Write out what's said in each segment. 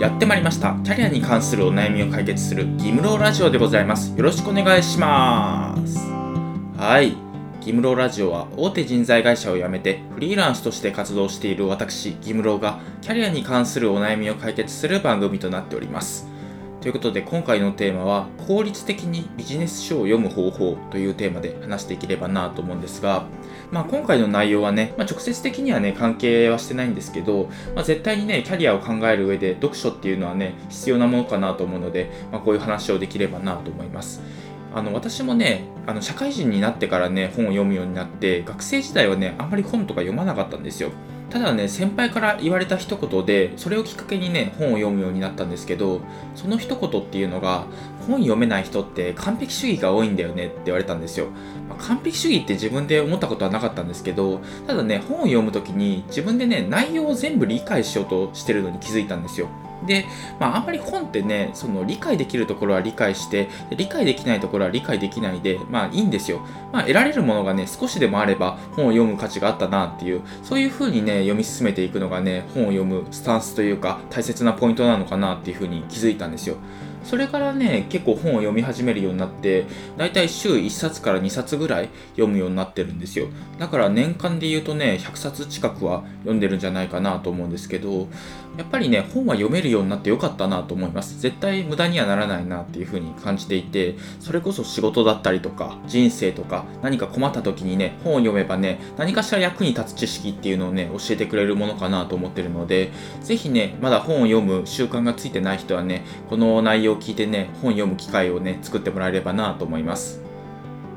やってまいりました。キャリアに関するお悩みを解決するギムローラジオでございます。よろしくお願いします。はい。ギムローラジオは大手人材会社を辞めてフリーランスとして活動している私ギムローがキャリアに関するお悩みを解決する番組となっております。ということで今回のテーマは効率的にビジネス書を読む方法というテーマで話していければなと思うんですが、まあ、今回の内容はね、まあ、直接的にはね関係はしてないんですけど、まあ、絶対にねキャリアを考える上で読書っていうのはね必要なものかなと思うので、まこういう話をできればなと思います。あの私もねあの社会人になってからね本を読むようになって学生時代はねあんまり本とか読まなかったんですよ。ただね先輩から言われた一言でそれをきっかけにね本を読むようになったんですけどその一言っていうのが本読めない人って完璧主義が多いんだよねって言われたんですよ、まあ、完璧主義って自分で思ったことはなかったんですけどただね本を読む時に自分でね内容を全部理解しようとしてるのに気づいたんですよ。で、まあ、あんまり本ってね、その理解できるところは理解して、理解できないところは理解できないで、まあいいんですよ。まあ得られるものがね、少しでもあれば本を読む価値があったなっていう、そういう風にね、読み進めていくのがね、本を読むスタンスというか、大切なポイントなのかなっていう風に気づいたんですよ。それからね、結構本を読み始めるようになって、だいたい週1冊から2冊ぐらい読むようになってるんですよ。だから年間で言うとね、100冊近くは読んでるんじゃないかなと思うんですけど、やっぱりね、本は読めるようになってよかったなと思います。絶対無駄にはならないなっていうふうに感じていて、それこそ仕事だったりとか、人生とか、何か困った時にね、本を読めばね、何かしら役に立つ知識っていうのをね、教えてくれるものかなと思ってるので、ぜひね、まだ本を読む習慣がついてない人はね、この内容を聞いてね、本読む機会をね、作ってもらえればなと思います。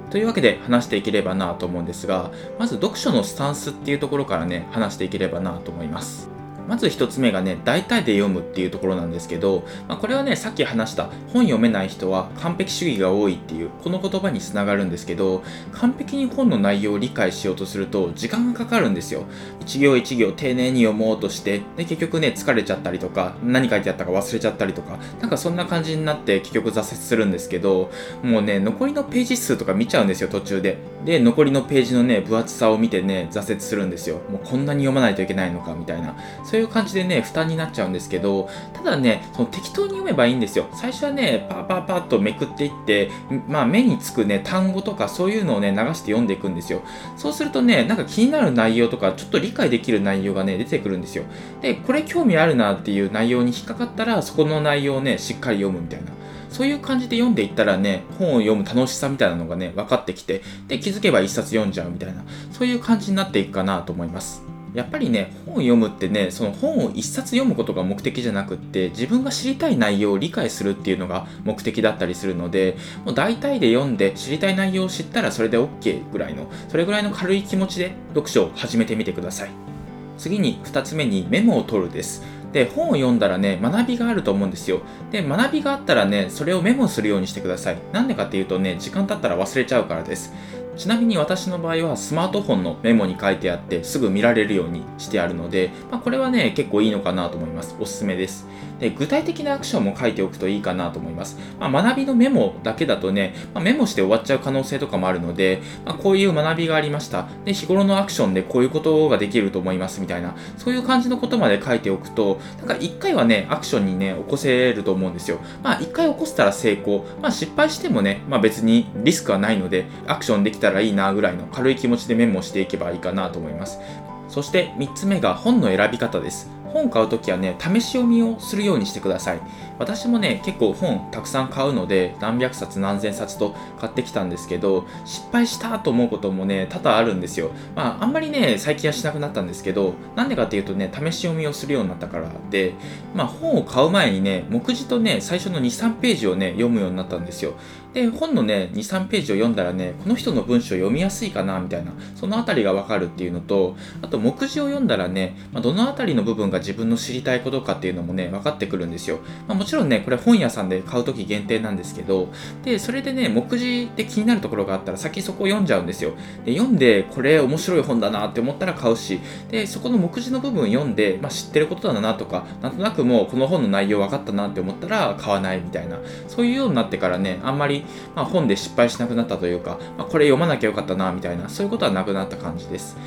というわけで話していければなと思うんですが、まず読書のスタンスっていうところからね、話していければなと思います。まず1つ目がね、大体で読むっていうところなんですけど、まあ、これはね、さっき話した本読めない人は完璧主義が多いっていう、この言葉につながるんですけど、完璧に本の内容を理解しようとすると時間がかかるんですよ。一行一行丁寧に読もうとして、で、結局ね、疲れちゃったりとか、何書いてあったか忘れちゃったりとか、なんかそんな感じになって結局挫折するんですけど、もうね、残りのページ数とか見ちゃうんですよ、途中で。で、残りのページのね、分厚さを見てね、挫折するんですよ。もうこんなに読まないといけないのか、みたいな。そういう感じでね、負担になっちゃうんですけど、ただね、その適当に読めばいいんですよ。最初はね、パーパーパーとめくっていって、まあ目につくね、単語とかそういうのをね、流して読んでいくんですよ。そうするとね、なんか気になる内容とか、ちょっと理解できる内容がね、出てくるんですよ。で、これ興味あるなっていう内容に引っかかったら、そこの内容をね、しっかり読むみたいな。そういう感じで読んでいったらね、本を読む楽しさみたいなのがね、分かってきて、で、気づけば一冊読んじゃうみたいな、そういう感じになっていくかなと思います。やっぱりね、本を読むってね、その本を一冊読むことが目的じゃなくって、自分が知りたい内容を理解するっていうのが目的だったりするので、もう大体で読んで知りたい内容を知ったらそれで OK ぐらいの、それぐらいの軽い気持ちで読書を始めてみてください。次に2つ目にメモを取るです。で、本を読んだらね、学びがあると思うんですよ。で、学びがあったらね、それをメモするようにしてください。なんでかっていうとね、時間経ったら忘れちゃうからです。ちなみに私の場合はスマートフォンのメモに書いてあってすぐ見られるようにしてあるので、まあ、これはね結構いいのかなと思います。おすすめです。で具体的なアクションも書いておくといいかなと思います、まあ、学びのメモだけだとね、まあ、メモして終わっちゃう可能性とかもあるので、まこういう学びがありました。で日頃のアクションでこういうことができると思いますみたいなそういう感じのことまで書いておくとなんか1回はねアクションにね起こせると思うんですよ。まあ1回起こせたら成功。まあ失敗してもね、ま、別にリスクはないのでアクションできたたらいいなぐらいの軽い気持ちでメモしていけばいいかなと思います。そして3つ目が本の選び方です。本買うときはね、試し読みをするようにしてください。私もね、結構本たくさん買うので、何百冊何千冊と買ってきたんですけど、失敗したと思うこともね、多々あるんですよ。まあ、あんまりね、最近はしなくなったんですけど、なんでかっていうとね、試し読みをするようになったからで、まあ、本を買う前にね、目次とね、最初の2、3ページをね、読むようになったんですよ。で、本のね、2、3ページを読んだらね、この人の文章読みやすいかな、みたいな、そのあたりがわかるっていうのと、あと、目次を読んだらね、まあ、どのあたりの部分が自分の知りたいことかっていうのもね、分かってくるんですよ。まあ、もちろんね、これ本屋さんで買うとき限定なんですけど、で、それでね、目次で気になるところがあったら、先そこを読んじゃうんですよ。で、読んで、これ面白い本だなって思ったら買うし、で、そこの目次の部分読んで、まあ、知ってることだなとか、なんとなくもうこの本の内容分かったなって思ったら買わないみたいな、そういうようになってからね、あんまりまあ、本で失敗しなくなったというか、まあ、これ読まなきゃよかったなみたいなそういうことはなくなった感じです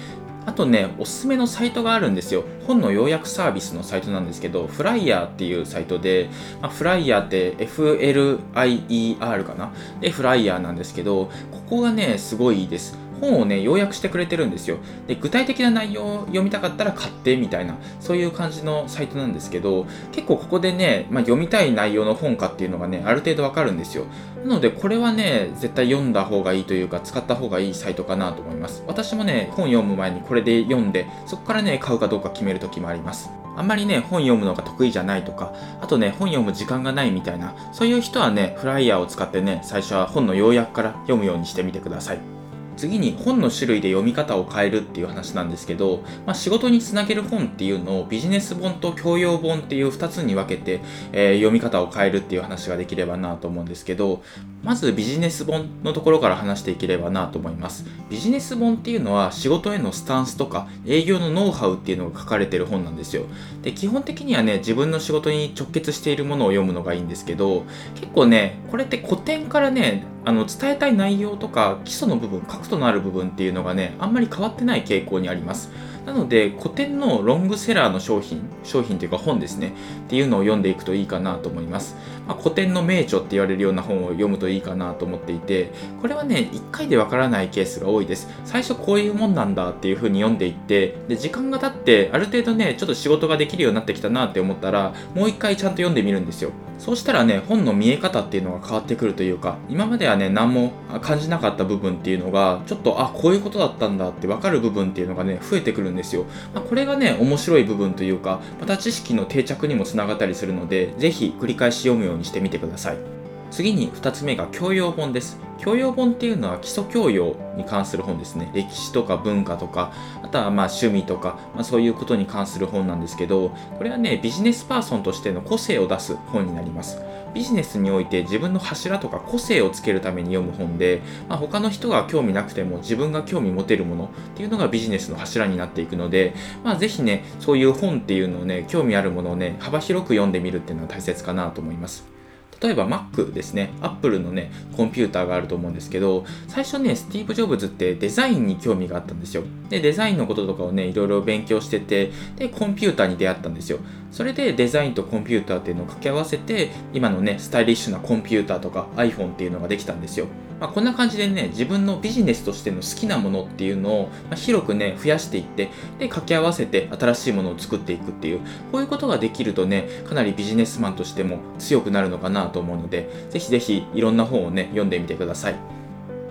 あとね、おすすめのサイトがあるんですよ。本の要約サービスのサイトなんですけど、フライヤーっていうサイトで、まあ、フライヤーって FLIER かな？で、フライヤーなんですけど、ここがね、すごいいいです。本をね、要約してくれてるんですよ。で、具体的な内容を読みたかったら買ってみたいな、そういう感じのサイトなんですけど、結構ここでね、まあ、読みたい内容の本かっていうのがね、ある程度わかるんですよ。なので、これはね、絶対読んだ方がいいというか、使った方がいいサイトかなと思います。私もね、本読む前にこれで読んで、そこからね、買うかどうか決めるときもあります。あんまりね、本読むのが得意じゃないとか、あとね、本読む時間がないみたいな、そういう人はね、フライヤーを使ってね、最初は本の要約から読むようにしてみてください。次に本の種類で読み方を変えるっていう話なんですけど、まあ、仕事につなげる本っていうのをビジネス本と教養本っていう2つに分けて、えー、読み方を変えるっていう話ができればなと思うんですけどまずビジネス本のところから話していければなと思います。ビジネス本っていうのは仕事へのスタンスとか営業のノウハウっていうのが書かれてる本なんですよ。で基本的にはね自分の仕事に直結しているものを読むのがいいんですけど結構ねこれって古典からねあの伝えたい内容とか基礎の部分核となる部分っていうのがねあんまり変わってない傾向にあります。なので古典のロングセラーの商品商品というか本ですねっていうのを読んでいくといいかなと思います、まあ、古典の名著って言われるような本を読むといいかなと思っていてこれはね1回でわからないケースが多いです。最初こういうもんなんだっていう風に読んでいってで時間が経ってある程度ねちょっと仕事ができるようになってきたなって思ったらもう1回ちゃんと読んでみるんですよ。そうしたらね本の見え方っていうのが変わってくるというか今まではね何も感じなかった部分っていうのがちょっとあこういうことだったんだって分かる部分っていうのがね増えてくるんですよ、まあ、これがね面白い部分というかまた知識の定着にもつながったりするので是非繰り返し読むようにしてみてください。次に2つ目が教養本です。教養本っていうのは基礎教養に関する本ですね。歴史とか文化とかあとはまあ趣味とか、まあ、そういうことに関する本なんですけどこれはねビジネスパーソンとしての個性を出す本になります。ビジネスにおいて自分の柱とか個性をつけるために読む本で、まあ、他の人が興味なくても自分が興味持てるものっていうのがビジネスの柱になっていくので、まあ、ぜひねそういう本っていうのをね興味あるものをね幅広く読んでみるっていうのは大切かなと思います。例えば Mac ですね、Apple のね、コンピューターがあると思うんですけど、最初ね、スティーブ・ジョブズってデザインに興味があったんですよ。で、デザインのこととかをね、いろいろ勉強してて、で、コンピューターに出会ったんですよ。それでデザインとコンピューターっていうのを掛け合わせて、今のね、スタイリッシュなコンピューターとか iPhone っていうのができたんですよ。まあ、こんな感じでね、自分のビジネスとしての好きなものっていうのを、ま広くね、増やしていって、で、掛け合わせて新しいものを作っていくっていう、こういうことができるとね、かなりビジネスマンとしても強くなるのかなと思うので、ぜひぜひいろんな本をね、読んでみてください。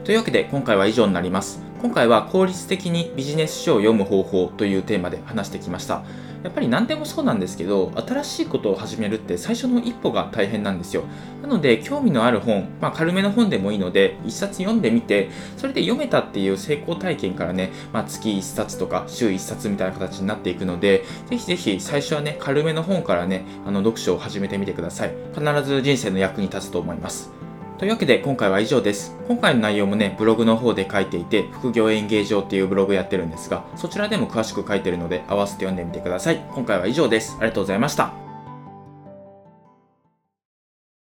というわけで今回は以上になります。今回は効率的にビジネス書を読む方法というテーマで話してきました。やっぱり何でもそうなんですけど、新しいことを始めるって最初の一歩が大変なんですよ。なので、興味のある本、まあ、軽めの本でもいいので、一冊読んでみて、それで読めたっていう成功体験からね、まあ、月一冊とか週一冊みたいな形になっていくので、ぜひぜひ最初はね、軽めの本からね、あの読書を始めてみてください。必ず人生の役に立つと思います。というわけで今回は以上です。今回の内容もね、ブログの方で書いていて、副業演芸場っていうブログやってるんですが、そちらでも詳しく書いてるので、合わせて読んでみてください。今回は以上です。ありがとうございました。